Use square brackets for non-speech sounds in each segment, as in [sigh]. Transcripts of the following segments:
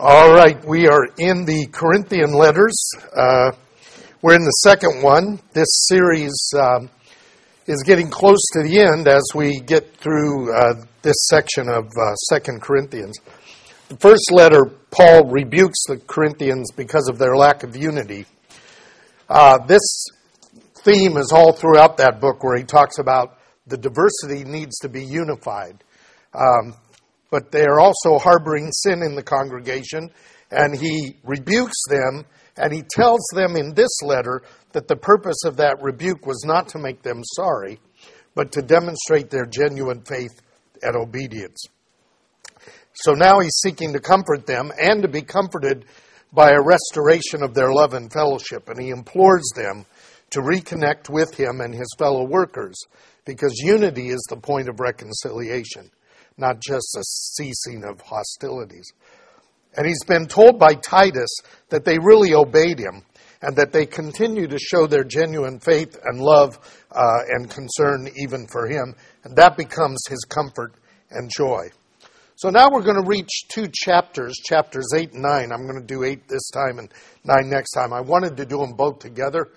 All right, we are in the Corinthian letters. Uh, we're in the second one. This series um, is getting close to the end as we get through uh, this section of uh, Second Corinthians. The first letter, Paul rebukes the Corinthians because of their lack of unity. Uh, this theme is all throughout that book where he talks about the diversity needs to be unified. Um, but they are also harboring sin in the congregation, and he rebukes them, and he tells them in this letter that the purpose of that rebuke was not to make them sorry, but to demonstrate their genuine faith and obedience. So now he's seeking to comfort them and to be comforted by a restoration of their love and fellowship, and he implores them to reconnect with him and his fellow workers, because unity is the point of reconciliation not just a ceasing of hostilities. And he's been told by Titus that they really obeyed him and that they continue to show their genuine faith and love uh, and concern even for him. And that becomes his comfort and joy. So now we're going to reach two chapters, chapters 8 and 9. I'm going to do 8 this time and 9 next time. I wanted to do them both together,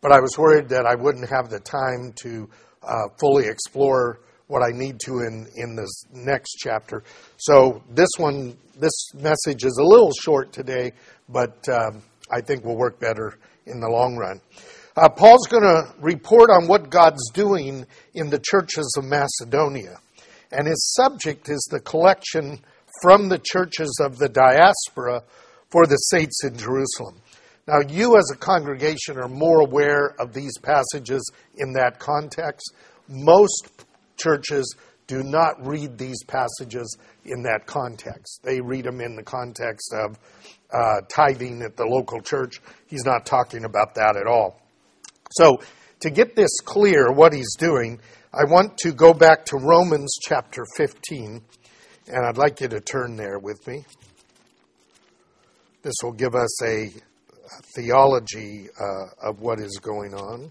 but I was worried that I wouldn't have the time to uh, fully explore what I need to in, in this next chapter. So this one, this message is a little short today, but um, I think will work better in the long run. Uh, Paul's going to report on what God's doing in the churches of Macedonia. And his subject is the collection from the churches of the diaspora for the saints in Jerusalem. Now, you as a congregation are more aware of these passages in that context. Most churches do not read these passages in that context. They read them in the context of uh, tithing at the local church. He's not talking about that at all. So, to get this clear, what he's doing, I want to go back to Romans chapter 15, and I'd like you to turn there with me. This will give us a, theology uh, of what is going on.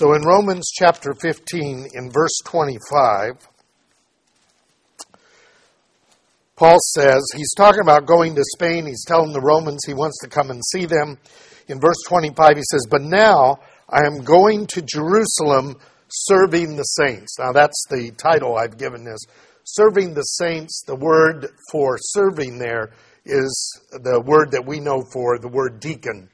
So in Romans chapter 15, in verse 25, Paul says, he's talking about going to Spain. He's telling the Romans he wants to come and see them. In verse 25, he says, But now I am going to Jerusalem serving the saints. Now that's the title I've given this. Serving the saints, the word for serving there is the word that we know for the word deacon.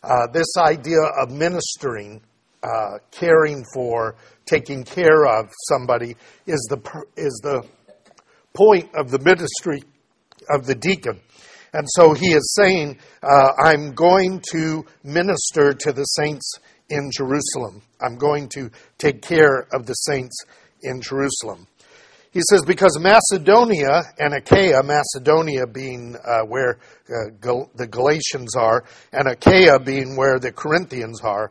Uh, this idea of ministering uh, caring for, taking care of somebody is the is the point of the ministry of the deacon. And so he is saying, uh, I'm going to minister to the saints in Jerusalem. I'm going to take care of the saints in Jerusalem. He says, because Macedonia and Achaia, Macedonia being uh, where uh, Gal- the Galatians are, and Achaia being where the Corinthians are,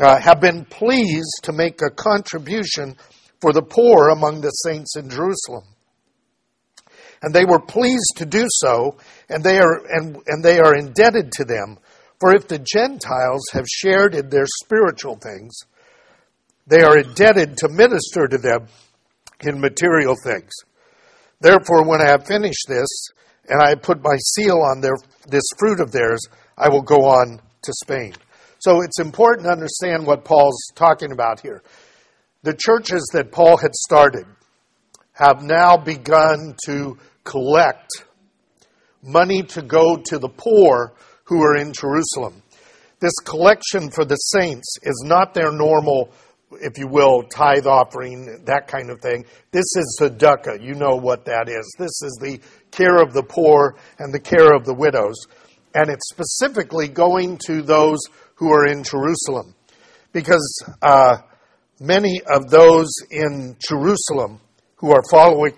uh, have been pleased to make a contribution for the poor among the saints in Jerusalem. And they were pleased to do so, and they are, and, and they are indebted to them. For if the Gentiles have shared in their spiritual things, they are indebted to minister to them in material things. Therefore, when I have finished this, and I put my seal on their, this fruit of theirs, I will go on to Spain. So it's important to understand what Paul's talking about here. The churches that Paul had started have now begun to collect money to go to the poor who are in Jerusalem. This collection for the saints is not their normal, if you will, tithe offering, that kind of thing. This is tzedakah. You know what that is. This is the care of the poor and the care of the widows. And it's specifically going to those who are in Jerusalem. Because uh, many of those in Jerusalem who are following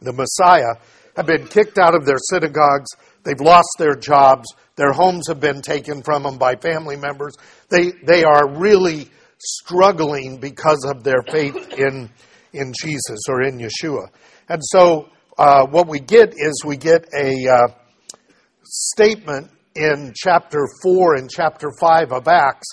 the Messiah have been kicked out of their synagogues, they've lost their jobs, their homes have been taken from them by family members. They, they are really struggling because of their faith in, in Jesus or in Yeshua. And so uh, what we get is we get a uh, statement in chapter 4 and chapter 5 of Acts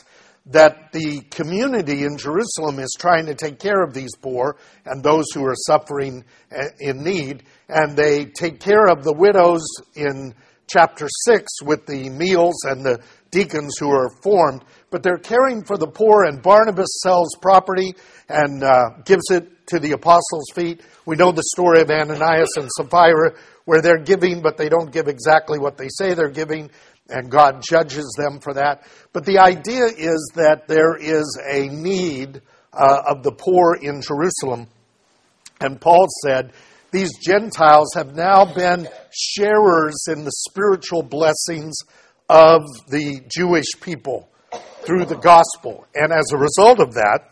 that the community in Jerusalem is trying to take care of these poor and those who are suffering uh, in need. And they take care of the widows in chapter 6 with the meals and the deacons who are formed. But they're caring for the poor, and Barnabas sells property and uh, gives it to the apostles' feet. We know the story of Ananias and Sapphira where they're giving, but they don't give exactly what they say they're giving and God judges them for that. But the idea is that there is a need uh, of the poor in Jerusalem. And Paul said, these Gentiles have now been sharers in the spiritual blessings of the Jewish people through the gospel. And as a result of that,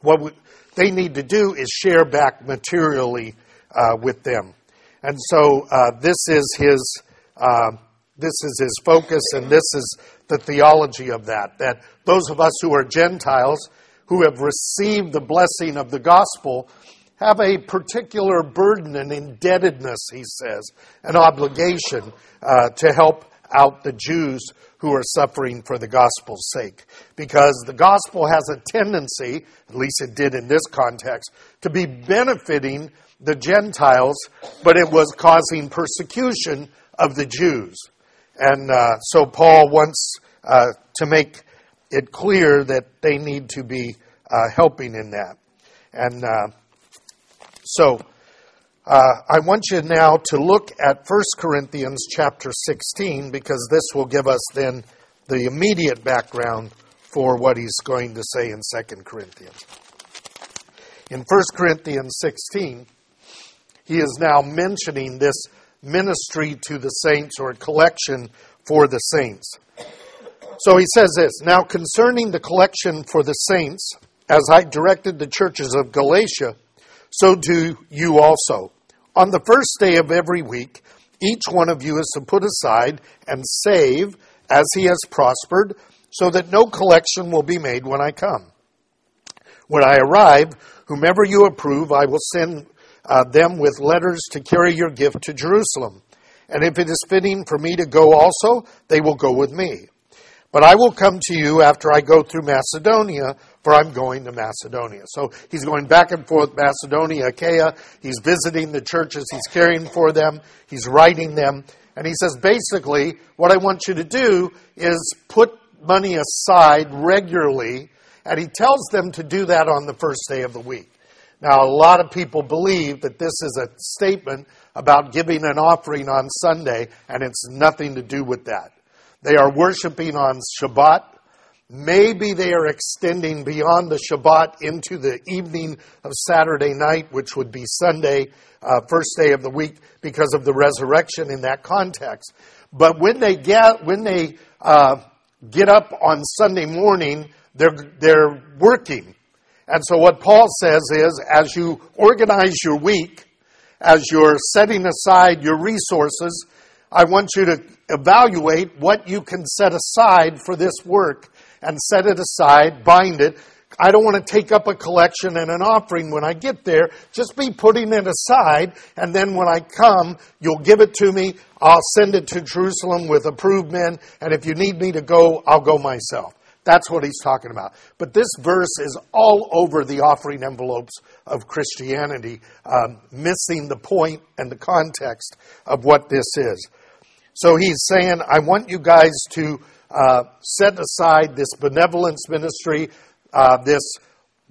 what we, they need to do is share back materially uh, with them. And so uh, this is his uh, this is his focus, and this is the theology of that. That those of us who are Gentiles, who have received the blessing of the gospel, have a particular burden and indebtedness, he says, an obligation uh, to help out the Jews who are suffering for the gospel's sake. Because the gospel has a tendency, at least it did in this context, to be benefiting the Gentiles, but it was causing persecution of the Jews. And uh, so Paul wants uh, to make it clear that they need to be uh, helping in that. And uh, so uh, I want you now to look at 1 Corinthians chapter 16 because this will give us then the immediate background for what he's going to say in 2 Corinthians. In 1 Corinthians 16, he is now mentioning this ministry to the saints or collection for the saints. So he says this Now concerning the collection for the saints, as I directed the churches of Galatia, so do you also. On the first day of every week, each one of you is to put aside and save as he has prospered, so that no collection will be made when I come. When I arrive, whomever you approve, I will send uh, them with letters to carry your gift to Jerusalem. And if it is fitting for me to go also, they will go with me. But I will come to you after I go through Macedonia, for I'm going to Macedonia. So he's going back and forth, Macedonia, Achaia. He's visiting the churches, he's caring for them, he's writing them. And he says, basically, what I want you to do is put money aside regularly. And he tells them to do that on the first day of the week. Now, a lot of people believe that this is a statement about giving an offering on Sunday, and it's nothing to do with that. They are worshiping on Shabbat. Maybe they are extending beyond the Shabbat into the evening of Saturday night, which would be Sunday, uh, first day of the week, because of the resurrection in that context. But when they get when they uh, get up on Sunday morning, they're they're working and so what Paul says is, as you organize your week, as you're setting aside your resources, I want you to evaluate what you can set aside for this work and set it aside, bind it. I don't want to take up a collection and an offering when I get there. Just be putting it aside, and then when I come, you'll give it to me. I'll send it to Jerusalem with approved men, and if you need me to go, I'll go myself. That's what he's talking about. But this verse is all over the offering envelopes of Christianity, um, missing the point and the context of what this is. So he's saying, I want you guys to uh, set aside this benevolence ministry, uh, this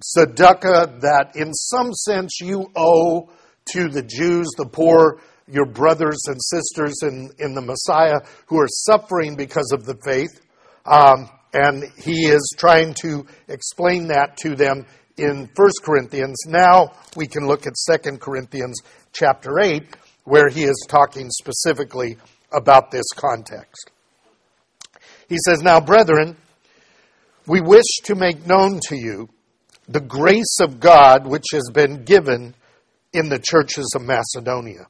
tzedakah that in some sense you owe to the Jews, the poor, your brothers and sisters in, in the Messiah who are suffering because of the faith. Um, and he is trying to explain that to them in 1 Corinthians. Now we can look at 2 Corinthians chapter 8, where he is talking specifically about this context. He says, Now, brethren, we wish to make known to you the grace of God which has been given in the churches of Macedonia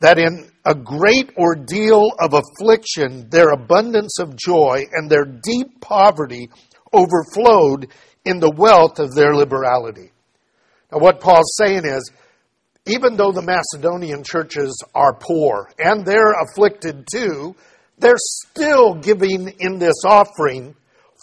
that in a great ordeal of affliction, their abundance of joy and their deep poverty overflowed in the wealth of their liberality. Now, what Paul's saying is, even though the Macedonian churches are poor and they're afflicted too, they're still giving in this offering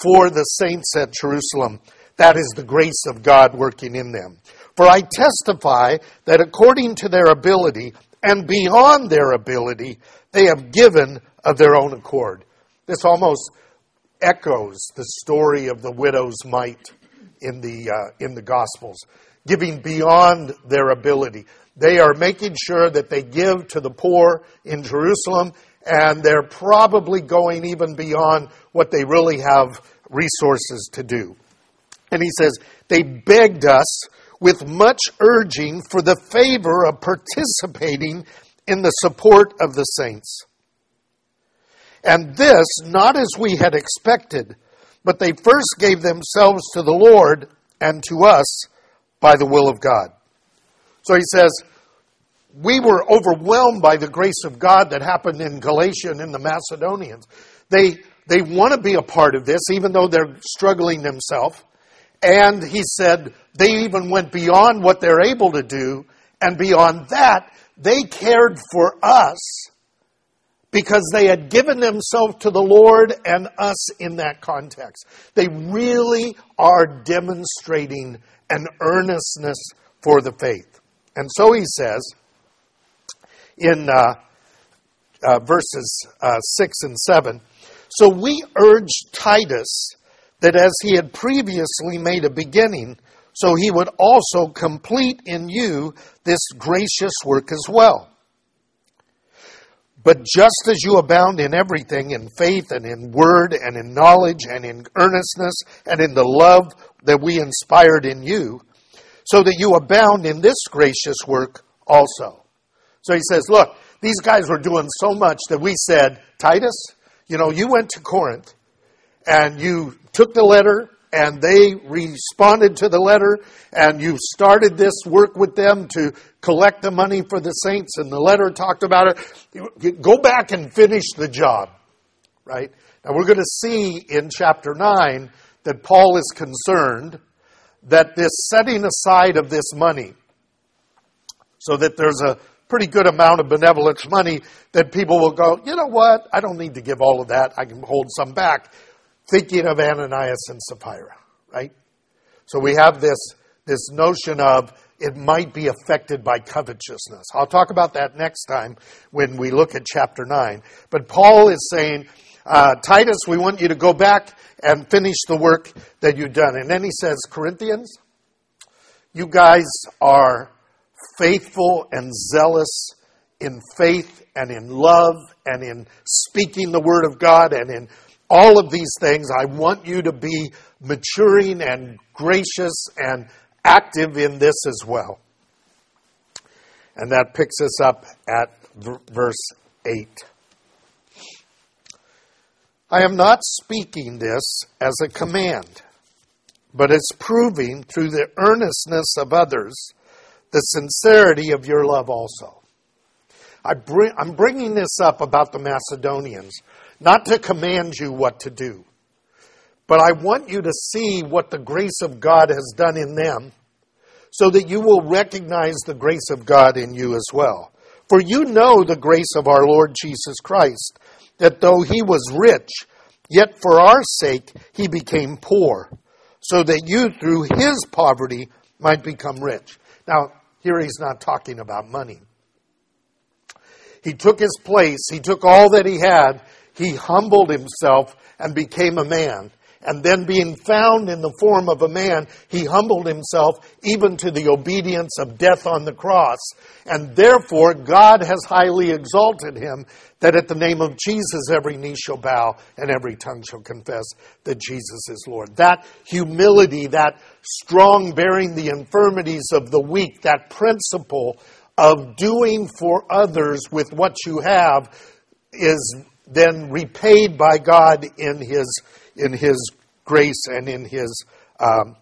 for the saints at Jerusalem. That is the grace of God working in them. For I testify that according to their ability and beyond their ability, they have given of their own accord. This almost echoes the story of the widow's mite in the, uh, in the Gospels, giving beyond their ability. They are making sure that they give to the poor in Jerusalem, and they're probably going even beyond what they really have resources to do. And he says, They begged us with much urging for the favor of participating in the support of the saints. And this, not as we had expected, but they first gave themselves to the Lord and to us by the will of God. So he says, we were overwhelmed by the grace of God that happened in Galatia and in the Macedonians. They, they want to be a part of this, even though they're struggling themselves. And he said they even went beyond what they're able to do. And beyond that, they cared for us because they had given themselves to the Lord and us in that context. They really are demonstrating an earnestness for the faith. And so he says in uh, uh, verses uh, 6 and 7 So we urge Titus that as he had previously made a beginning, so he would also complete in you this gracious work as well. But just as you abound in everything, in faith and in word and in knowledge and in earnestness and in the love that we inspired in you, so that you abound in this gracious work also. So he says, look, these guys were doing so much that we said, Titus, you know, you went to Corinth and you took the letter and they responded to the letter, and you started this work with them to collect the money for the saints, and the letter talked about it. Go back and finish the job, right? Now we're going to see in chapter 9 that Paul is concerned that this setting aside of this money, so that there's a pretty good amount of benevolence money that people will go, you know what, I don't need to give all of that, I can hold some back thinking of Ananias and Sapphira, right? So we have this, this notion of it might be affected by covetousness. I'll talk about that next time when we look at chapter 9. But Paul is saying, uh, Titus, we want you to go back and finish the work that you've done. And then he says, Corinthians, you guys are faithful and zealous in faith and in love and in speaking the word of God and in all of these things. I want you to be maturing and gracious and active in this as well. And that picks us up at verse 8. I am not speaking this as a command, but as proving through the earnestness of others the sincerity of your love also. I am bringing this up about the Macedonians not to command you what to do, but I want you to see what the grace of God has done in them so that you will recognize the grace of God in you as well. For you know the grace of our Lord Jesus Christ, that though he was rich, yet for our sake he became poor, so that you through his poverty might become rich. Now, here he's not talking about money. He took his place, he took all that he had, he humbled himself and became a man. And then, being found in the form of a man, he humbled himself even to the obedience of death on the cross. And therefore, God has highly exalted him that at the name of Jesus every knee shall bow and every tongue shall confess that Jesus is Lord. That humility, that strong bearing the infirmities of the weak, that principle of doing for others with what you have is then repaid by God in His in His grace and in His um,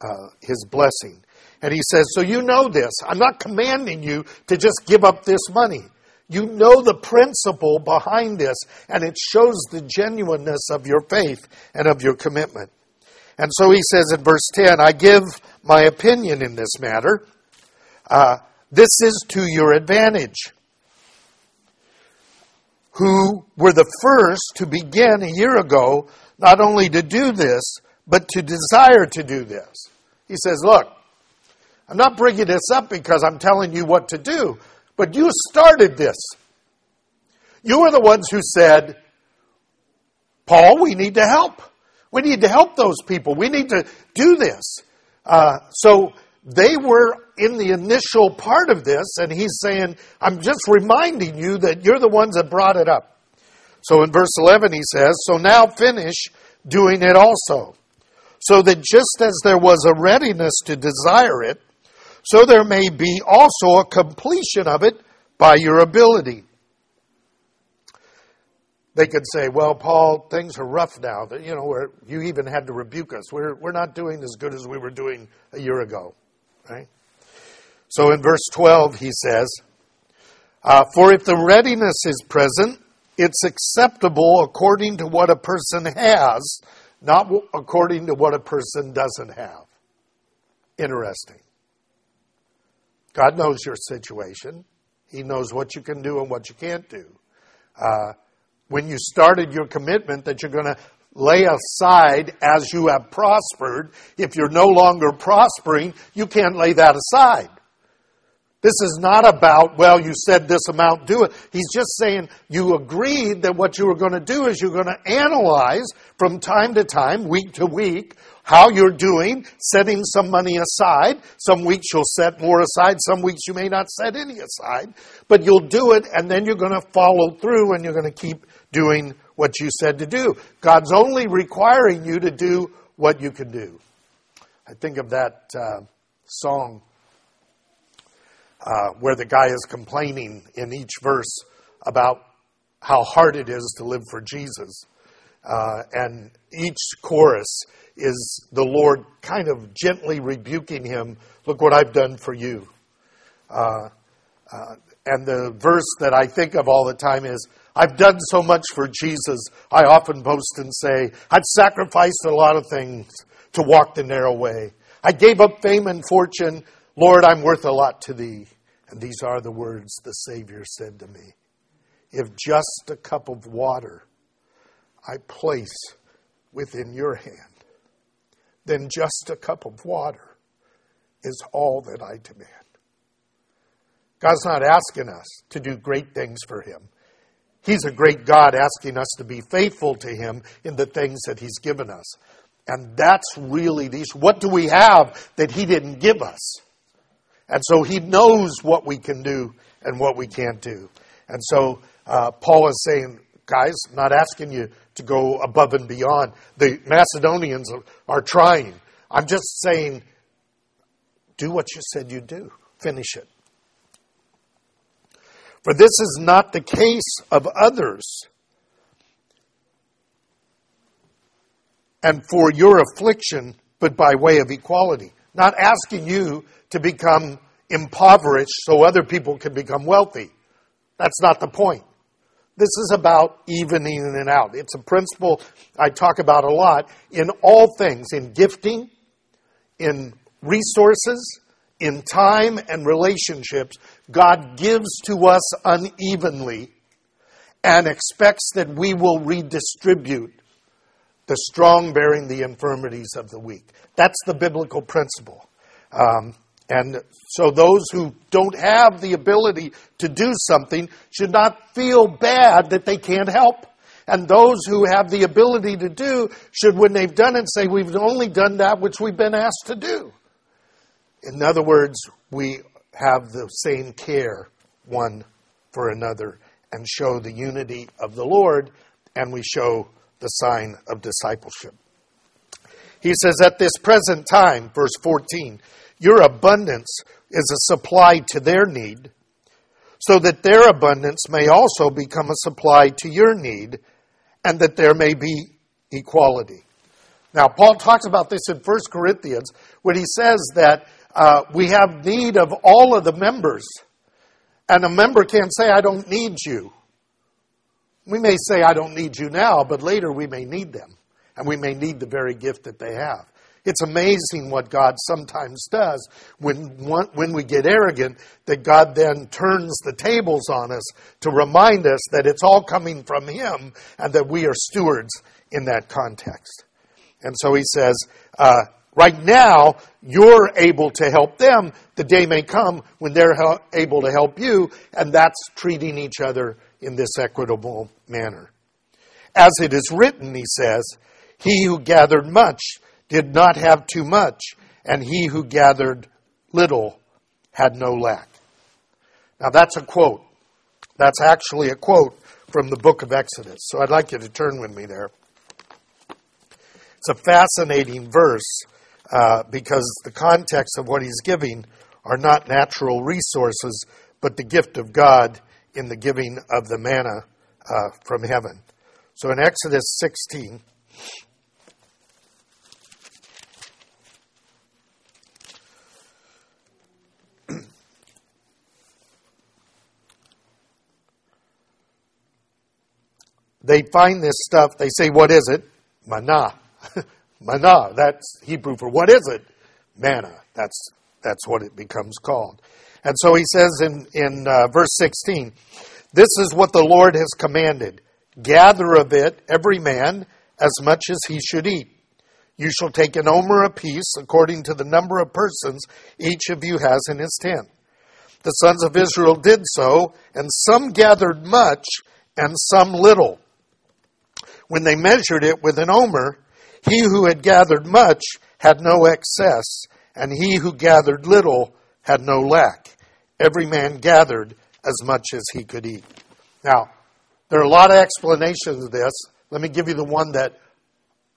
uh, His blessing. And He says, "So you know this. I'm not commanding you to just give up this money. You know the principle behind this, and it shows the genuineness of your faith and of your commitment." And so He says in verse ten, "I give my opinion in this matter. Uh, this is to your advantage." Who were the first to begin a year ago not only to do this, but to desire to do this. He says, Look, I'm not bringing this up because I'm telling you what to do, but you started this. You were the ones who said, Paul, we need to help. We need to help those people. We need to do this. Uh, so they were in the initial part of this, and he's saying, I'm just reminding you that you're the ones that brought it up. So in verse 11, he says, So now finish doing it also, so that just as there was a readiness to desire it, so there may be also a completion of it by your ability. They could say, well, Paul, things are rough now. You know, you even had to rebuke us. We're, we're not doing as good as we were doing a year ago. Right? So in verse 12, he says, uh, For if the readiness is present, it's acceptable according to what a person has, not according to what a person doesn't have. Interesting. God knows your situation. He knows what you can do and what you can't do. Uh, when you started your commitment that you're going to lay aside as you have prospered, if you're no longer prospering, you can't lay that aside. This is not about, well, you said this amount, do it. He's just saying you agreed that what you were going to do is you're going to analyze from time to time, week to week, how you're doing, setting some money aside. Some weeks you'll set more aside, some weeks you may not set any aside, but you'll do it and then you're going to follow through and you're going to keep doing what you said to do. God's only requiring you to do what you can do. I think of that uh, song uh, where the guy is complaining in each verse about how hard it is to live for Jesus. Uh, and each chorus is the Lord kind of gently rebuking him, Look what I've done for you. Uh, uh, and the verse that I think of all the time is, I've done so much for Jesus. I often boast and say, I've sacrificed a lot of things to walk the narrow way. I gave up fame and fortune. Lord, I'm worth a lot to thee. And these are the words the Savior said to me. If just a cup of water I place within your hand, then just a cup of water is all that I demand. God's not asking us to do great things for Him. He's a great God asking us to be faithful to Him in the things that He's given us. And that's really these. What do we have that He didn't give us? And so He knows what we can do and what we can't do. And so uh, Paul is saying, guys, not asking you to go above and beyond. The Macedonians are trying. I'm just saying, do what you said you'd do. Finish it. For this is not the case of others. And for your affliction, but by way of equality. Not asking you to become impoverished so other people can become wealthy. That's not the point. This is about evening it out. It's a principle I talk about a lot in all things, in gifting, in resources, in time and relationships. God gives to us unevenly and expects that we will redistribute the strong bearing the infirmities of the weak. That's the biblical principle. Um, and so those who don't have the ability to do something should not feel bad that they can't help. And those who have the ability to do should, when they've done it, say, We've only done that which we've been asked to do. In other words, we have the same care one for another and show the unity of the Lord, and we show the sign of discipleship. He says, At this present time, verse 14, your abundance is a supply to their need, so that their abundance may also become a supply to your need, and that there may be equality. Now, Paul talks about this in 1 Corinthians when he says that uh, we have need of all of the members. And a member can't say, I don't need you. We may say, I don't need you now, but later we may need them. And we may need the very gift that they have. It's amazing what God sometimes does when, when we get arrogant, that God then turns the tables on us to remind us that it's all coming from Him and that we are stewards in that context. And so he says, uh, right now, you're able to help them. The day may come when they're able to help you, and that's treating each other in this equitable manner. As it is written, he says, He who gathered much did not have too much, and he who gathered little had no lack. Now that's a quote. That's actually a quote from the book of Exodus. So I'd like you to turn with me there. It's a fascinating verse uh, because the context of what he's giving are not natural resources, but the gift of God in the giving of the manna uh, from heaven. So in Exodus 16, [clears throat] they find this stuff. They say, What is it? Manna. [laughs] Manna. That's Hebrew for what is it? Manna. That's, that's what it becomes called. And so he says in, in uh, verse 16, This is what the Lord has commanded gather of it, every man, as much as he should eat. You shall take an omer apiece, according to the number of persons each of you has in his tent. The sons of Israel did so, and some gathered much, and some little. When they measured it with an omer, he who had gathered much had no excess, and he who gathered little had no lack. Every man gathered as much as he could eat. Now, there are a lot of explanations of this. Let me give you the one that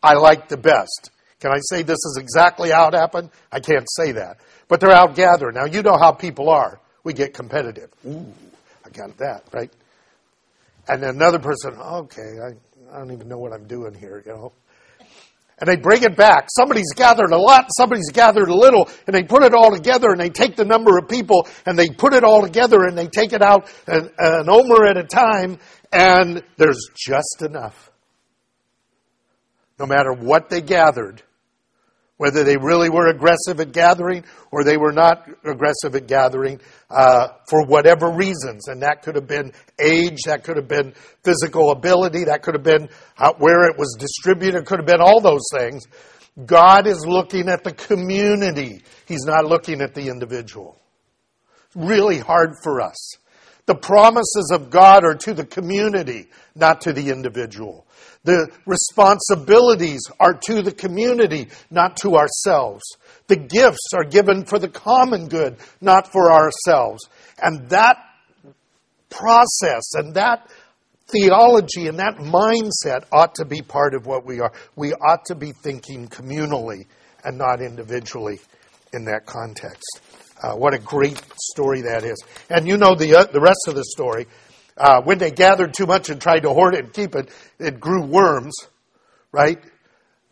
I like the best. Can I say this is exactly how it happened? I can't say that. But they're out gathering. Now, you know how people are. We get competitive. Ooh, I got that, right? And another person, okay, I, I don't even know what I'm doing here, you know. And they bring it back. Somebody's gathered a lot, somebody's gathered a little, and they put it all together and they take the number of people and they put it all together and they take it out an, an omer at a time and there's just enough. No matter what they gathered, whether they really were aggressive at gathering or they were not aggressive at gathering uh, for whatever reasons. And that could have been age, that could have been physical ability, that could have been how, where it was distributed, could have been all those things. God is looking at the community, He's not looking at the individual. Really hard for us. The promises of God are to the community, not to the individual. The responsibilities are to the community, not to ourselves. The gifts are given for the common good, not for ourselves. And that process and that theology and that mindset ought to be part of what we are. We ought to be thinking communally and not individually in that context. Uh, what a great story that is. And you know the, uh, the rest of the story. Uh, when they gathered too much and tried to hoard it and keep it, it grew worms, right?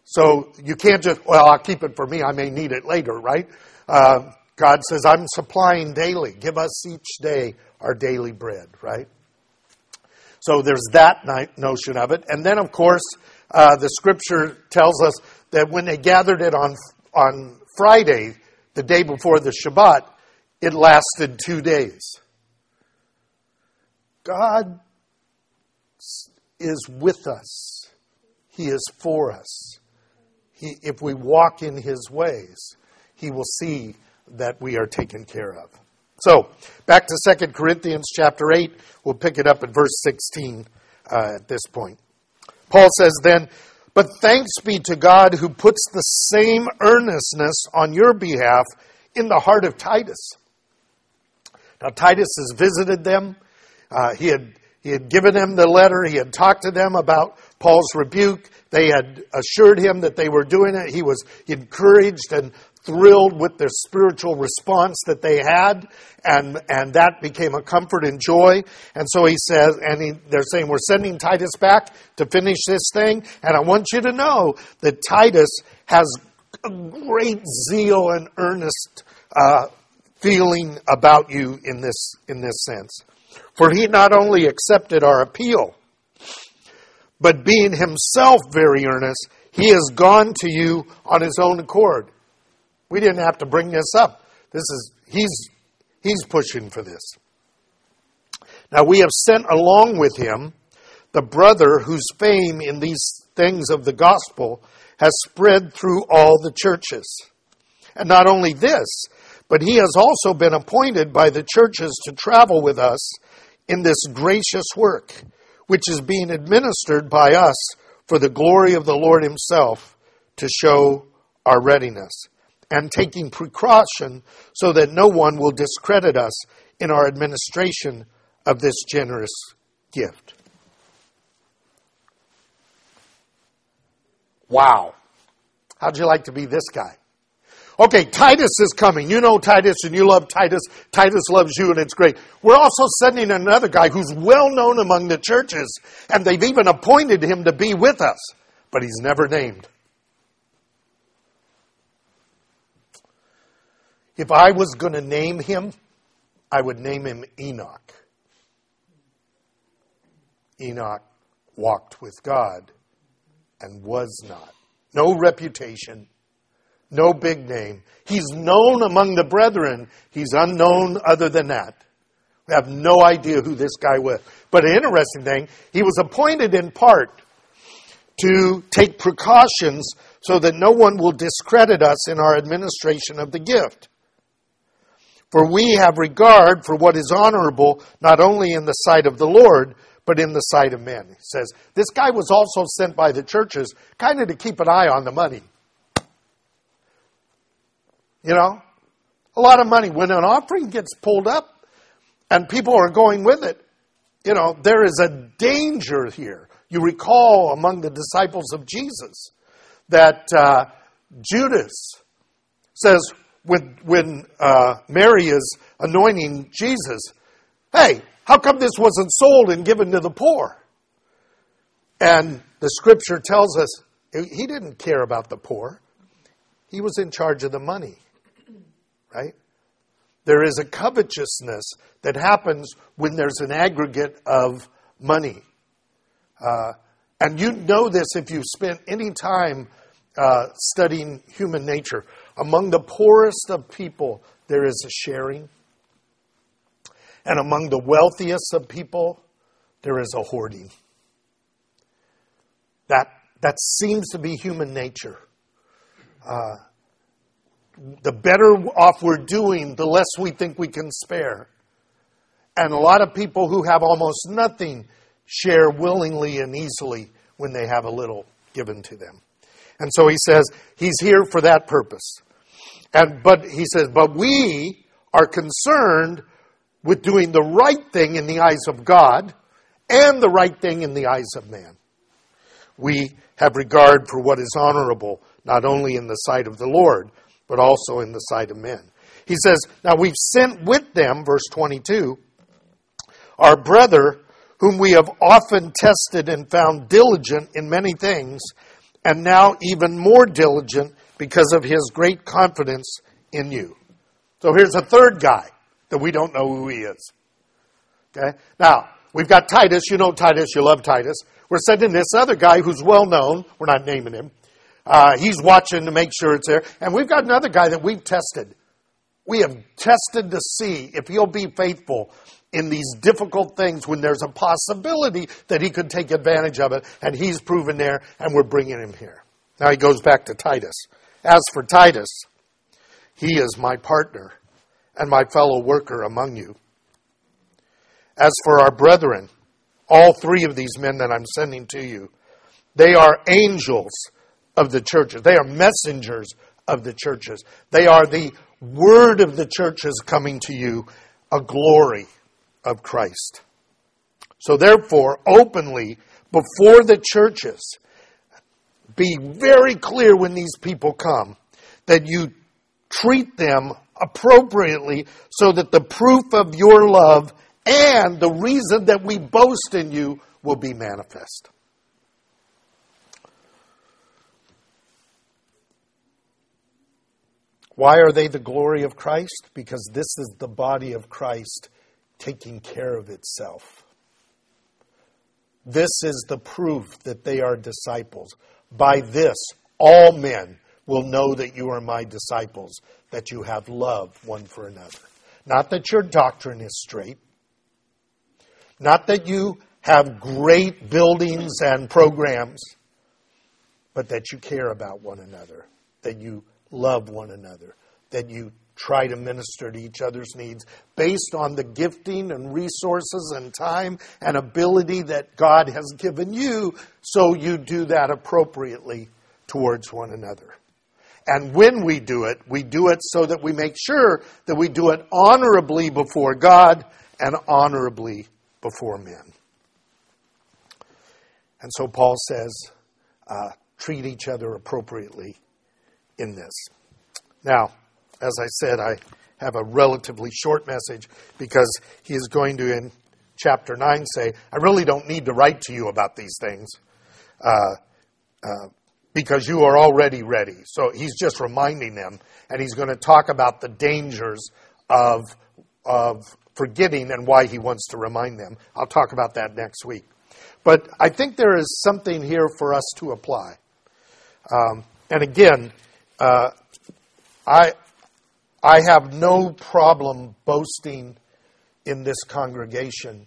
So you can't just, well, I'll keep it for me. I may need it later, right? Uh, God says, I'm supplying daily. Give us each day our daily bread, right? So there's that notion of it. And then, of course, uh, the scripture tells us that when they gathered it on, on Friday, the day before the Shabbat, it lasted two days. God is with us. He is for us. He, if we walk in His ways, He will see that we are taken care of. So, back to 2 Corinthians chapter 8. We'll pick it up at verse 16 uh, at this point. Paul says then, But thanks be to God who puts the same earnestness on your behalf in the heart of Titus. Now, Titus has visited them. Uh, he, had, he had given them the letter. He had talked to them about Paul's rebuke. They had assured him that they were doing it. He was encouraged and thrilled with the spiritual response that they had, and, and that became a comfort and joy. And so he says, and he, they're saying, We're sending Titus back to finish this thing, and I want you to know that Titus has a great zeal and earnest uh, feeling about you in this, in this sense. For he not only accepted our appeal, but being himself very earnest, he has gone to you on his own accord. We didn't have to bring this up. This is he's he's pushing for this. Now we have sent along with him the brother whose fame in these things of the gospel has spread through all the churches. And not only this, but he has also been appointed by the churches to travel with us in this gracious work, which is being administered by us for the glory of the Lord himself to show our readiness and taking precaution so that no one will discredit us in our administration of this generous gift. Wow. How'd you like to be this guy? Okay, Titus is coming. You know Titus and you love Titus. Titus loves you and it's great. We're also sending another guy who's well known among the churches and they've even appointed him to be with us, but he's never named. If I was going to name him, I would name him Enoch. Enoch walked with God and was not. No reputation, no big name. He's known among the brethren. He's unknown other than that. We have no idea who this guy was. But an interesting thing, he was appointed in part to take precautions so that no one will discredit us in our administration of the gift. For we have regard for what is honorable not only in the sight of the Lord, but in the sight of men. He says, this guy was also sent by the churches kind of to keep an eye on the money. You know, a lot of money. When an offering gets pulled up and people are going with it, you know, there is a danger here. You recall among the disciples of Jesus that uh, Judas says, when, when uh, Mary is anointing Jesus, hey, how come this wasn't sold and given to the poor? And the scripture tells us he didn't care about the poor. He was in charge of the money, right? There is a covetousness that happens when there's an aggregate of money. Uh, and you know this if you've spent any time uh, studying human nature. Among the poorest of people, there is a sharing. And among the wealthiest of people, there is a hoarding. That, that seems to be human nature. Uh, the better off we're doing, the less we think we can spare. And a lot of people who have almost nothing share willingly and easily when they have a little given to them. And so he says he's here for that purpose. And but he says, but we are concerned with doing the right thing in the eyes of God and the right thing in the eyes of man. We have regard for what is honorable, not only in the sight of the Lord, but also in the sight of men. He says, Now we've sent with them, verse 22, our brother, whom we have often tested and found diligent in many things, and now even more diligent because of his great confidence in you. So here's a third guy that we don't know who he is. Okay? Now, we've got Titus. You know Titus. You love Titus. We're sending this other guy who's well known. We're not naming him. Uh, he's watching to make sure it's there. And we've got another guy that we've tested. We have tested to see if he'll be faithful in these difficult things when there's a possibility that he could take advantage of it. And he's proven there, and we're bringing him here. Now he goes back to Titus. As for Titus, he is my partner and my fellow worker among you. As for our brethren, all three of these men that I'm sending to you, they are angels of the churches. They are messengers of the churches. They are the word of the churches coming to you, a glory of Christ. So therefore, openly, before the churches, be very clear when these people come that you treat them appropriately so that the proof of your love and the reason that we boast in you will be manifest. Why are they the glory of Christ? Because this is the body of Christ taking care of itself. This is the proof that they are disciples. By this, all men will know that you are my disciples, that you have love one for another. Not that your doctrine is straight, not that you have great buildings and programs, but that you care about one another, that you love one another, that you try to minister to each other's needs based on the gifting and resources and time and ability that God has given you, so you do that appropriately towards one another. And when we do it, we do it so that we make sure that we do it honorably before God and honorably before men. And so Paul says, uh, treat each other appropriately in this. Now, as I said, I have a relatively short message because he is going to, in chapter 9, say, I really don't need to write to you about these things uh, uh, because you are already ready. So he's just reminding them, and he's going to talk about the dangers of, of forgetting and why he wants to remind them. I'll talk about that next week. But I think there is something here for us to apply. Um, and again, uh, I, I have no problem boasting in this congregation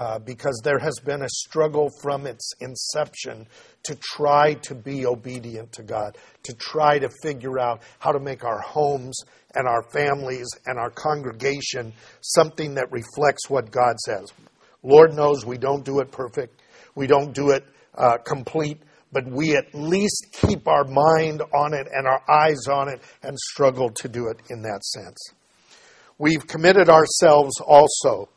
uh, because there has been a struggle from its inception to try to be obedient to God, to try to figure out how to make our homes and our families and our congregation something that reflects what God says. Lord knows we don't do it perfect, we don't do it uh, complete, but we at least keep our mind on it and our eyes on it and struggle to do it in that sense. We've committed ourselves also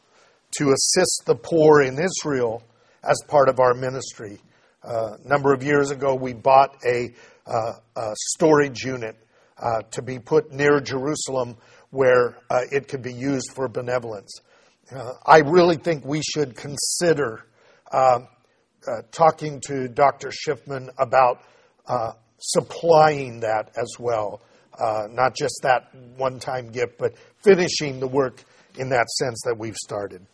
to assist the poor in Israel as part of our ministry. Uh, a number of years ago, we bought a, uh, a storage unit uh, to be put near Jerusalem where uh, it could be used for benevolence. Uh, I really think we should consider um, uh, talking to Dr. Schiffman about uh, supplying that as well. Uh, not just that one time gift, but finishing the work in that sense that we've started.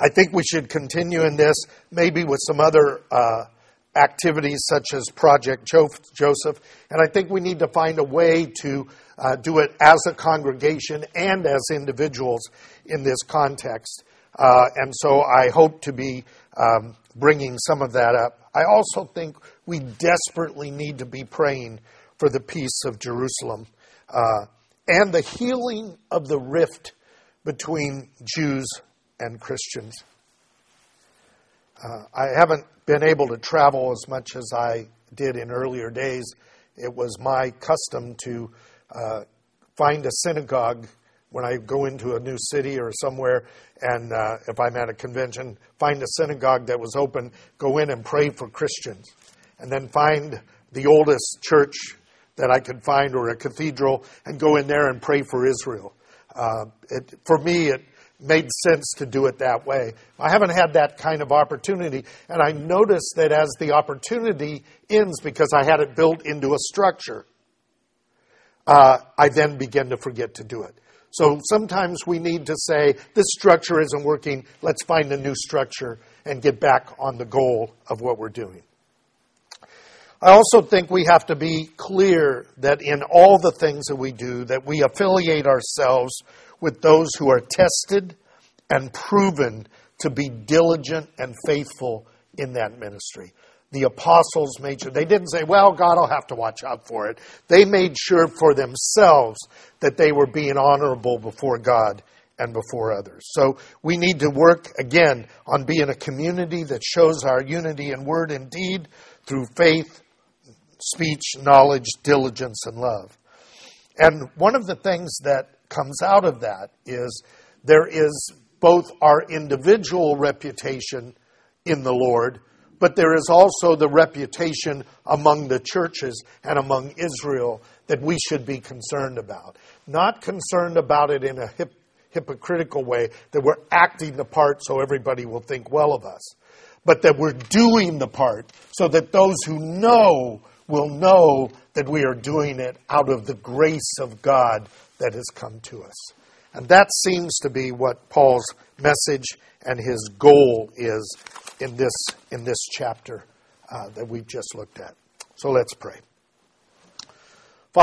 I think we should continue in this, maybe with some other uh, activities such as Project Joseph. And I think we need to find a way to uh, do it as a congregation and as individuals in this context. Uh, and so I hope to be um, bringing some of that up. I also think we desperately need to be praying for the peace of Jerusalem uh, and the healing of the rift between Jews and Christians. Uh, I haven't been able to travel as much as I did in earlier days. It was my custom to uh, find a synagogue when I go into a new city or somewhere, and uh, if I'm at a convention, find a synagogue that was open, go in and pray for Christians, and then find the oldest church that I could find or a cathedral and go in there and pray for Israel. Uh, it, for me, it made sense to do it that way. I haven't had that kind of opportunity, and I noticed that as the opportunity ends, because I had it built into a structure, uh, I then begin to forget to do it. So sometimes we need to say, this structure isn't working, let's find a new structure and get back on the goal of what we're doing. I also think we have to be clear that in all the things that we do, that we affiliate ourselves with those who are tested and proven to be diligent and faithful in that ministry the apostles made sure. They didn't say, well, God will have to watch out for it. They made sure for themselves that they were being honorable before God and before others. So we need to work again on being a community that shows our unity in word and deed through faith, speech, knowledge, diligence, and love. And one of the things that comes out of that is there is both our individual reputation in the Lord but there is also the reputation among the churches and among Israel that we should be concerned about. Not concerned about it in a hip, hypocritical way, that we're acting the part so everybody will think well of us, but that we're doing the part so that those who know will know that we are doing it out of the grace of God that has come to us. And that seems to be what Paul's message and his goal is in this, in this chapter uh, that we've just looked at. So let's pray.